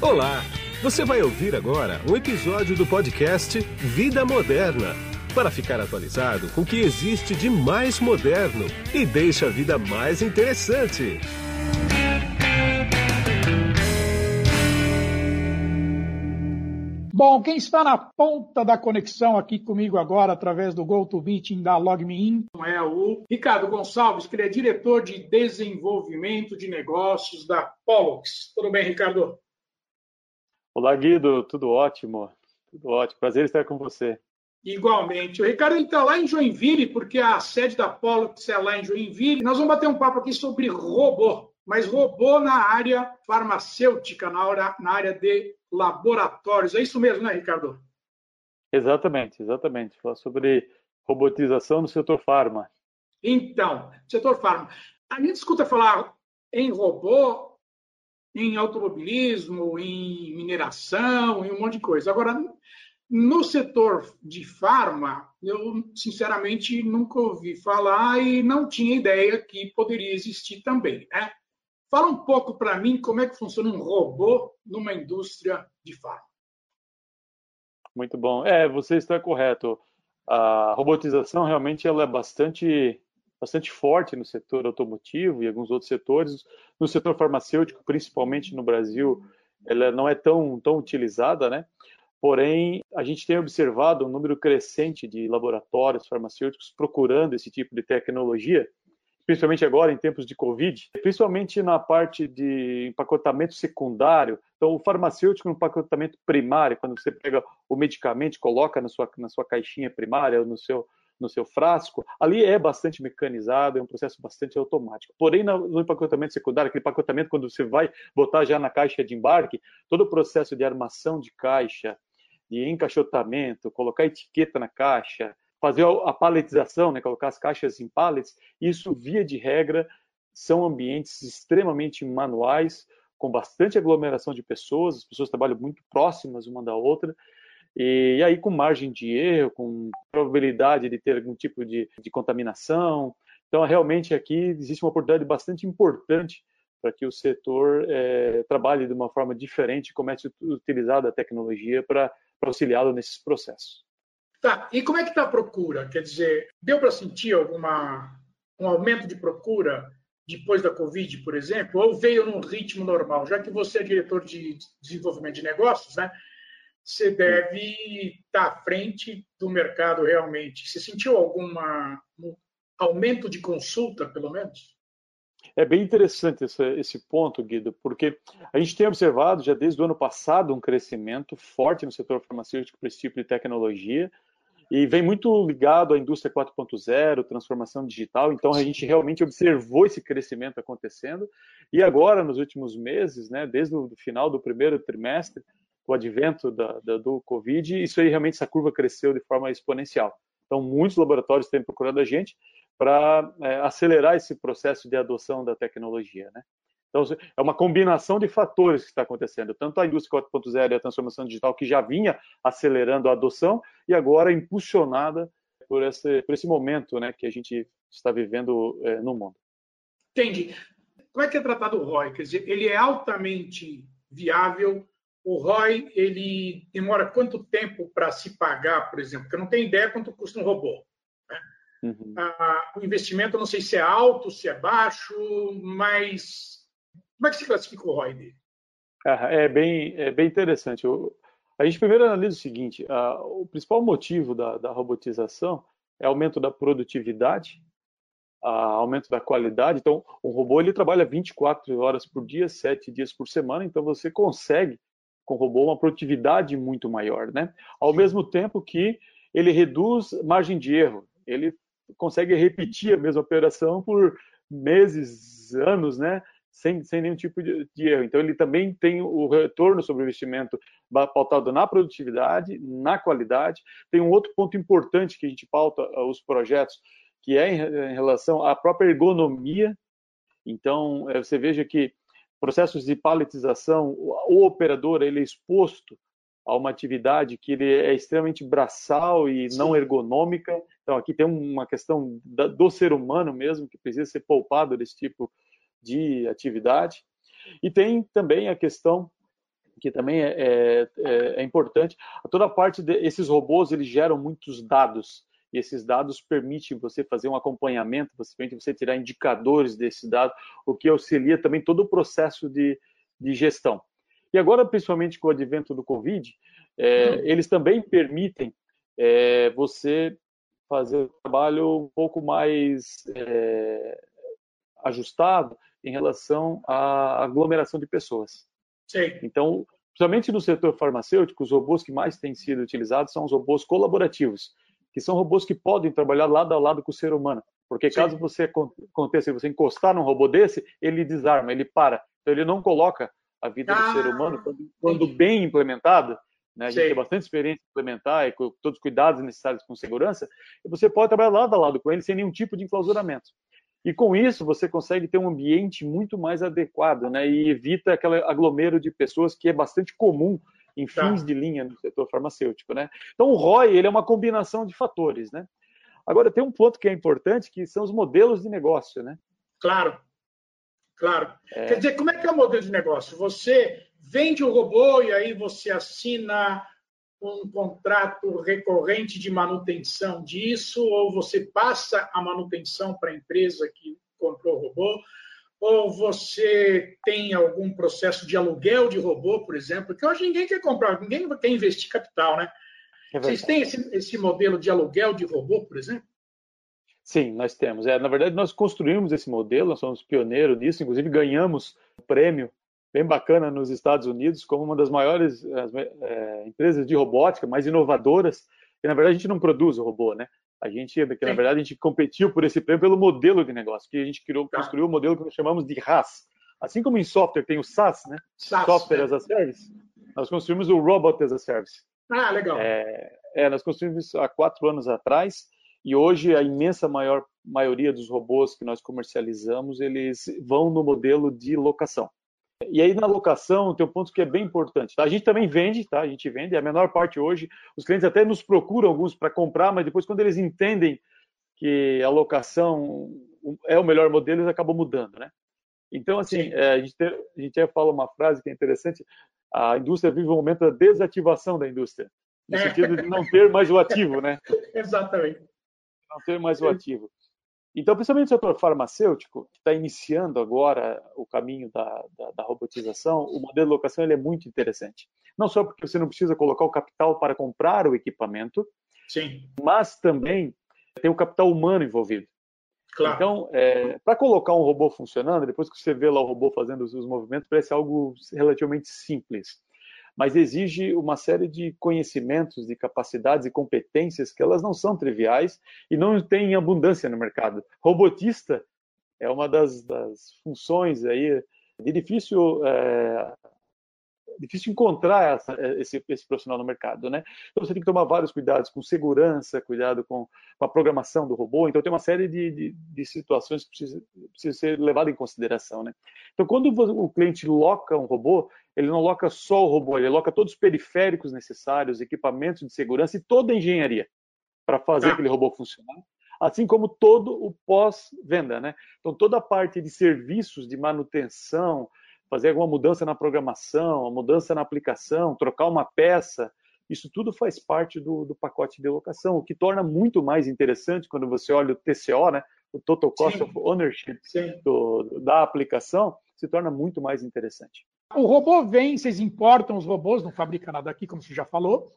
Olá! Você vai ouvir agora um episódio do podcast Vida Moderna para ficar atualizado com o que existe de mais moderno e deixa a vida mais interessante. Bom, quem está na ponta da conexão aqui comigo agora, através do GoToMeeting da LogMeIn, é o Ricardo Gonçalves, que ele é diretor de desenvolvimento de negócios da Pollux. Tudo bem, Ricardo? Olá, Guido, tudo ótimo. Tudo ótimo. Prazer estar com você. Igualmente. O Ricardo está lá em Joinville, porque a sede da Pollux é lá em Joinville. Nós vamos bater um papo aqui sobre robô, mas robô na área farmacêutica, na área, na área de laboratórios. É isso mesmo, né, Ricardo? Exatamente, exatamente. Falar sobre robotização no setor farma. Então, setor farma. A gente escuta falar em robô em automobilismo, em mineração, em um monte de coisa. Agora, no setor de farma, eu sinceramente nunca ouvi falar e não tinha ideia que poderia existir também. Né? Fala um pouco para mim como é que funciona um robô numa indústria de farma. Muito bom. É, você está correto. A robotização realmente ela é bastante bastante forte no setor automotivo e alguns outros setores. No setor farmacêutico, principalmente no Brasil, ela não é tão, tão utilizada, né? Porém, a gente tem observado um número crescente de laboratórios farmacêuticos procurando esse tipo de tecnologia, principalmente agora em tempos de Covid, principalmente na parte de empacotamento secundário. Então, o farmacêutico no empacotamento primário, quando você pega o medicamento, coloca na sua, na sua caixinha primária ou no seu no seu frasco, ali é bastante mecanizado, é um processo bastante automático. Porém, no empacotamento secundário, aquele empacotamento quando você vai botar já na caixa de embarque, todo o processo de armação de caixa, de encaixotamento, colocar etiqueta na caixa, fazer a paletização, né, colocar as caixas em pallets, isso, via de regra, são ambientes extremamente manuais, com bastante aglomeração de pessoas, as pessoas trabalham muito próximas uma da outra, e, aí, com margem de erro, com probabilidade de ter algum tipo de, de contaminação. Então, realmente aqui existe uma oportunidade bastante importante para que o setor é, trabalhe de uma forma diferente, comece a utilizar a tecnologia para auxiliá-lo nesses processos. Tá, e como é que está a procura? Quer dizer, deu para sentir alguma, um aumento de procura depois da Covid, por exemplo, ou veio num ritmo normal? Já que você é diretor de desenvolvimento de negócios, né? Você deve estar à frente do mercado realmente. Você sentiu algum aumento de consulta, pelo menos? É bem interessante esse, esse, ponto, Guido, porque a gente tem observado já desde o ano passado um crescimento forte no setor farmacêutico para esse tipo de tecnologia e vem muito ligado à indústria 4.0, transformação digital. Então a gente realmente observou esse crescimento acontecendo e agora nos últimos meses, né, desde o final do primeiro trimestre, o advento da, da, do Covid, isso aí realmente essa curva cresceu de forma exponencial. Então, muitos laboratórios têm procurado a gente para é, acelerar esse processo de adoção da tecnologia, né? Então, é uma combinação de fatores que está acontecendo, tanto a indústria 4.0 e a transformação digital, que já vinha acelerando a adoção, e agora impulsionada por esse, por esse momento né, que a gente está vivendo é, no mundo. Entendi. Como é que é tratado o ROI? Quer dizer, ele é altamente viável o ROI ele demora quanto tempo para se pagar, por exemplo? Porque eu não tenho ideia quanto custa um robô. Né? Uhum. Ah, o investimento, eu não sei se é alto, se é baixo, mas como é que se classifica o ROI dele? É bem, é bem interessante. a gente primeiro analisa o seguinte: o principal motivo da, da robotização é aumento da produtividade, aumento da qualidade. Então, o robô ele trabalha 24 horas por dia, 7 dias por semana, então você consegue com robô uma produtividade muito maior, né? Ao mesmo tempo que ele reduz margem de erro, ele consegue repetir a mesma operação por meses, anos, né? Sem, sem nenhum tipo de, de erro. Então, ele também tem o retorno sobre o investimento pautado na produtividade, na qualidade. Tem um outro ponto importante que a gente pauta uh, os projetos, que é em, em relação à própria ergonomia. Então, eh, você veja que processos de paletização, o operador ele é exposto a uma atividade que ele é extremamente braçal e Sim. não ergonômica. Então aqui tem uma questão do ser humano mesmo que precisa ser poupado desse tipo de atividade. E tem também a questão que também é, é, é, é importante. Toda a parte desses robôs eles geram muitos dados e esses dados permitem você fazer um acompanhamento, você permite você tirar indicadores desse dado, o que auxilia também todo o processo de, de gestão. E agora, principalmente com o advento do Covid, é, uhum. eles também permitem é, você fazer um trabalho um pouco mais é, ajustado em relação à aglomeração de pessoas. Sim. Então, principalmente no setor farmacêutico, os robôs que mais têm sido utilizados são os robôs colaborativos, que são robôs que podem trabalhar lado a lado com o ser humano. Porque caso Sim. você aconteça, você encostar num robô desse, ele desarma, ele para. Então ele não coloca a vida ah, do ser humano quando, quando bem implementado, né? A gente tem bastante experiência em implementar e com todos os cuidados necessários com segurança, você pode trabalhar lado a lado com ele sem nenhum tipo de enclausuramento. E com isso você consegue ter um ambiente muito mais adequado, né? E evita aquele aglomero de pessoas que é bastante comum em tá. fins tá. de linha no setor farmacêutico, né? Então o ROI ele é uma combinação de fatores, né? Agora tem um ponto que é importante que são os modelos de negócio, né? Claro, claro. É... Quer dizer, como é que é o modelo de negócio? Você vende o robô e aí você assina um contrato recorrente de manutenção disso, ou você passa a manutenção para a empresa que comprou o robô, ou você tem algum processo de aluguel de robô, por exemplo, que hoje ninguém quer comprar, ninguém quer investir capital, né? É Vocês têm esse, esse modelo de aluguel de robô, por exemplo? Sim, nós temos. É, na verdade, nós construímos esse modelo, nós somos pioneiros nisso, inclusive ganhamos o prêmio bem bacana nos Estados Unidos como uma das maiores é, empresas de robótica, mais inovadoras. E na verdade a gente não produz o robô, né? A gente, que na verdade a gente competiu por esse prêmio pelo modelo de negócio, que a gente criou, tá. construiu o um modelo que nós chamamos de RAS. Assim como em software tem o SaaS, né? SaaS, software é. as a Service. Nós construímos o Robot as a Service. Ah, legal. É, é, nós construímos isso há quatro anos atrás e hoje a imensa maior maioria dos robôs que nós comercializamos eles vão no modelo de locação. E aí na locação tem um ponto que é bem importante. Tá? A gente também vende, tá? A gente vende. A menor parte hoje, os clientes até nos procuram alguns para comprar, mas depois quando eles entendem que a locação é o melhor modelo, eles acabam mudando, né? Então assim, é, a gente a gente fala uma frase que é interessante. A indústria vive um momento da desativação da indústria, no é. sentido de não ter mais o ativo, né? Exatamente. Não ter mais o ativo. Então, principalmente o setor farmacêutico, que está iniciando agora o caminho da, da, da, robotização, o modelo de locação ele é muito interessante. Não só porque você não precisa colocar o capital para comprar o equipamento, Sim. mas também tem o capital humano envolvido. Claro. Então, é, para colocar um robô funcionando, depois que você vê lá o robô fazendo os, os movimentos, parece algo relativamente simples mas exige uma série de conhecimentos, de capacidades e competências que elas não são triviais e não têm abundância no mercado. Robotista é uma das, das funções aí de difícil é, difícil encontrar essa, esse, esse, profissional no mercado, né? Então você tem que tomar vários cuidados com segurança, cuidado com, com a programação do robô. Então tem uma série de, de, de situações que precisam precisa ser levadas em consideração, né? Então quando o cliente loca um robô, ele não loca só o robô, ele loca todos os periféricos necessários, equipamentos de segurança e toda a engenharia para fazer ah. aquele robô funcionar assim como todo o pós-venda, né? Então toda a parte de serviços de manutenção, fazer alguma mudança na programação, uma mudança na aplicação, trocar uma peça, isso tudo faz parte do, do pacote de locação, o que torna muito mais interessante quando você olha o TCO, né, o Total Cost Sim. of Ownership do, da aplicação, se torna muito mais interessante. O robô vem, vocês importam os robôs, não fabrica nada aqui, como você já falou.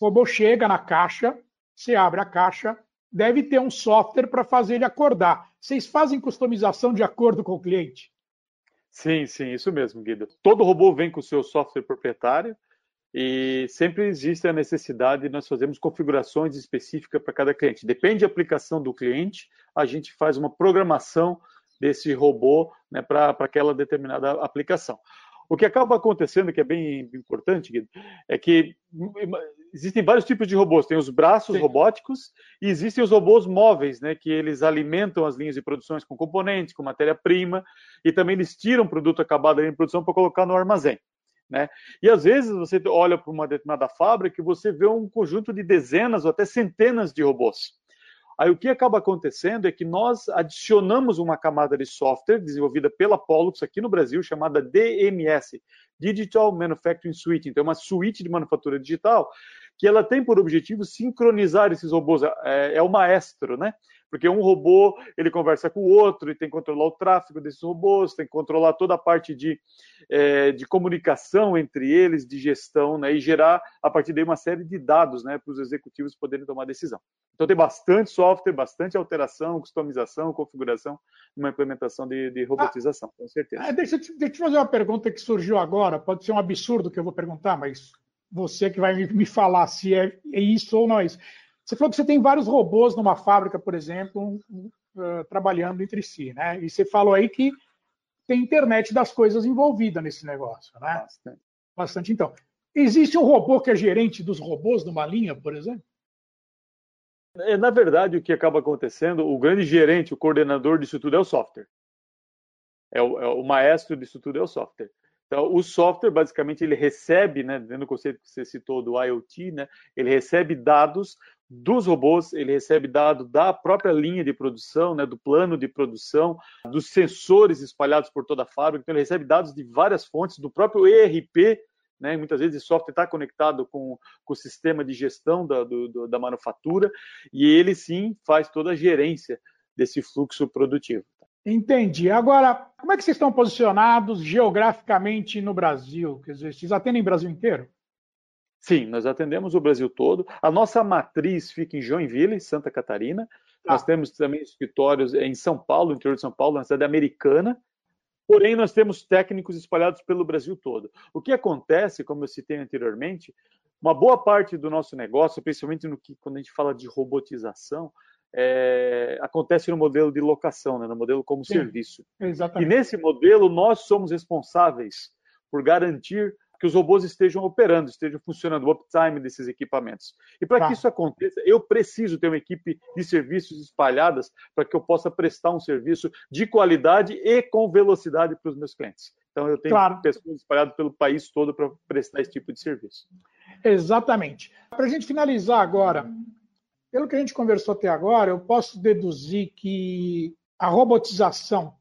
O robô chega na caixa, você abre a caixa, deve ter um software para fazer ele acordar. Vocês fazem customização de acordo com o cliente? Sim, sim, isso mesmo, Guido. Todo robô vem com o seu software proprietário e sempre existe a necessidade de nós fazermos configurações específicas para cada cliente. Depende da aplicação do cliente, a gente faz uma programação desse robô né, para aquela determinada aplicação. O que acaba acontecendo, que é bem importante, Guido, é que existem vários tipos de robôs. Tem os braços Sim. robóticos e existem os robôs móveis, né, que eles alimentam as linhas de produções com componentes, com matéria-prima, e também eles tiram o produto acabado em produção para colocar no armazém. Né? E às vezes você olha para uma determinada fábrica e você vê um conjunto de dezenas ou até centenas de robôs. Aí o que acaba acontecendo é que nós adicionamos uma camada de software desenvolvida pela Pollux aqui no Brasil, chamada DMS, Digital Manufacturing Suite. Então, é uma suíte de manufatura digital que ela tem por objetivo sincronizar esses robôs. É, é o maestro, né? Porque um robô ele conversa com o outro e tem que controlar o tráfego desses robôs, tem que controlar toda a parte de, é, de comunicação entre eles, de gestão, né? E gerar a partir daí uma série de dados, né? Para os executivos poderem tomar decisão. Então tem bastante software, bastante alteração, customização, configuração, uma implementação de, de robotização, ah, com certeza. É, deixa, deixa eu te fazer uma pergunta que surgiu agora. Pode ser um absurdo que eu vou perguntar, mas você que vai me falar se é, é isso ou não é isso. Você falou que você tem vários robôs numa fábrica, por exemplo, uh, trabalhando entre si, né? E você falou aí que tem internet das coisas envolvida nesse negócio, né? Bastante. Bastante. Então, existe um robô que é gerente dos robôs numa linha, por exemplo? É, na verdade, o que acaba acontecendo, o grande gerente, o coordenador disso tudo é o software. É o, é o maestro disso tudo é o software. Então, o software, basicamente, ele recebe, né, dentro do conceito que você citou do IoT, né, ele recebe dados dos robôs, ele recebe dado da própria linha de produção, né, do plano de produção, dos sensores espalhados por toda a fábrica, então ele recebe dados de várias fontes, do próprio ERP, né, muitas vezes o software está conectado com, com, o sistema de gestão da, do, da manufatura, e ele sim faz toda a gerência desse fluxo produtivo. Entendi. Agora, como é que vocês estão posicionados geograficamente no Brasil? Quer dizer, vocês atendem o Brasil inteiro? Sim, nós atendemos o Brasil todo. A nossa matriz fica em Joinville, Santa Catarina. Tá. Nós temos também escritórios em São Paulo, interior de São Paulo, na cidade americana. Porém, nós temos técnicos espalhados pelo Brasil todo. O que acontece, como eu citei anteriormente, uma boa parte do nosso negócio, principalmente no que, quando a gente fala de robotização, é, acontece no modelo de locação, né, no modelo como Sim, serviço. Exatamente. E nesse modelo, nós somos responsáveis por garantir que os robôs estejam operando, estejam funcionando, o uptime desses equipamentos. E para tá. que isso aconteça, eu preciso ter uma equipe de serviços espalhadas para que eu possa prestar um serviço de qualidade e com velocidade para os meus clientes. Então, eu tenho claro. pessoas espalhadas pelo país todo para prestar esse tipo de serviço. Exatamente. Para a gente finalizar agora, pelo que a gente conversou até agora, eu posso deduzir que a robotização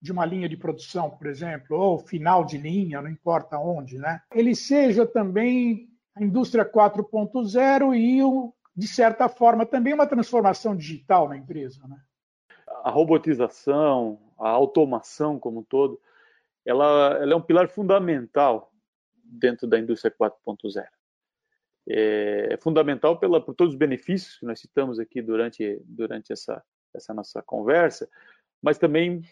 de uma linha de produção, por exemplo, ou final de linha, não importa onde, né? Ele seja também a indústria 4.0 e, de certa forma, também uma transformação digital na empresa, né? A robotização, a automação como um todo, ela, ela é um pilar fundamental dentro da indústria 4.0 é, é fundamental pela, por todos os benefícios que nós citamos aqui durante, durante essa, essa nossa conversa, mas também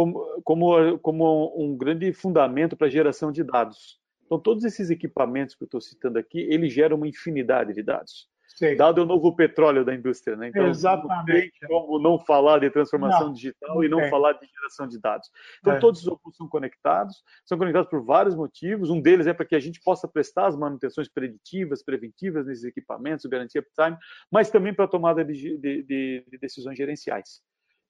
como, como, como um grande fundamento para a geração de dados. Então, todos esses equipamentos que eu estou citando aqui, eles geram uma infinidade de dados. Sim. Dado é o novo petróleo da indústria, né? Então, Exatamente. não como não falar de transformação não, digital não e não falar de geração de dados. Então, é. todos os robôs são conectados, são conectados por vários motivos. Um deles é para que a gente possa prestar as manutenções preditivas, preventivas nesses equipamentos, garantia uptime, mas também para a tomada de, de, de, de decisões gerenciais.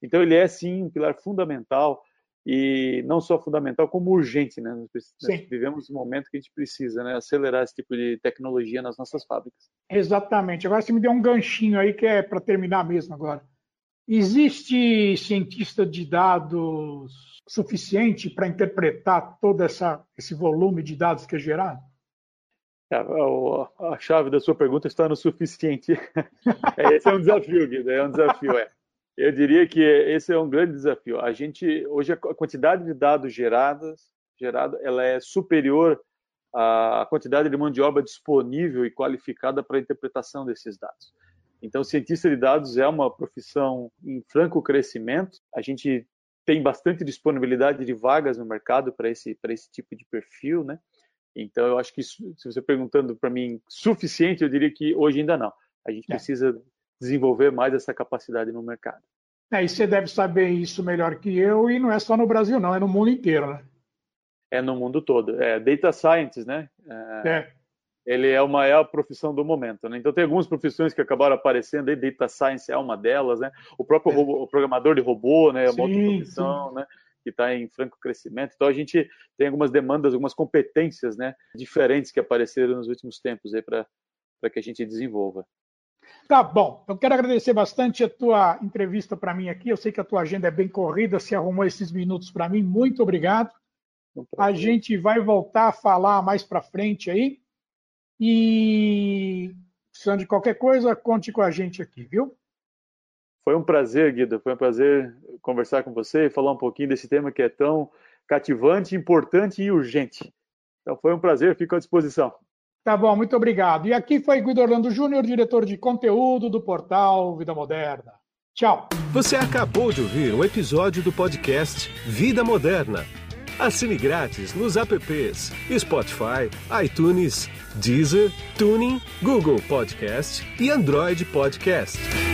Então, ele é, sim, um pilar fundamental e não só fundamental, como urgente, né? Nós vivemos um momento que a gente precisa né, acelerar esse tipo de tecnologia nas nossas fábricas. Exatamente. Agora você me deu um ganchinho aí que é para terminar mesmo agora. Existe cientista de dados suficiente para interpretar todo essa, esse volume de dados que é gerado? É, a, a chave da sua pergunta está no suficiente. É, esse é um desafio, Guido, é um desafio, é. Eu diria que esse é um grande desafio. A gente hoje a quantidade de dados gerados, gerada, ela é superior à quantidade de mão de obra disponível e qualificada para a interpretação desses dados. Então, cientista de dados é uma profissão em franco crescimento. A gente tem bastante disponibilidade de vagas no mercado para esse para esse tipo de perfil, né? Então, eu acho que se você perguntando para mim suficiente, eu diria que hoje ainda não. A gente é. precisa desenvolver mais essa capacidade no mercado. É, e você deve saber isso melhor que eu, e não é só no Brasil, não, é no mundo inteiro, né? É no mundo todo. É data science, né? É. é. Ele é uma a profissão do momento, né? Então tem algumas profissões que acabaram aparecendo, aí data science é uma delas, né? O próprio é. robô, o programador de robô, né? É uma outra profissão, sim. né? Que está em franco crescimento. Então a gente tem algumas demandas, algumas competências, né? Diferentes que apareceram nos últimos tempos aí para para que a gente desenvolva. Tá bom. Eu quero agradecer bastante a tua entrevista para mim aqui. Eu sei que a tua agenda é bem corrida, se arrumou esses minutos para mim. Muito obrigado. A gente vai voltar a falar mais para frente aí. E precisando de qualquer coisa, conte com a gente aqui, viu? Foi um prazer, Guido. Foi um prazer conversar com você e falar um pouquinho desse tema que é tão cativante, importante e urgente. Então foi um prazer, fico à disposição. Tá bom, muito obrigado. E aqui foi Guido Orlando Júnior, diretor de conteúdo do portal Vida Moderna. Tchau. Você acabou de ouvir um episódio do podcast Vida Moderna. Assine grátis nos apps Spotify, iTunes, Deezer, Tuning, Google Podcast e Android Podcast.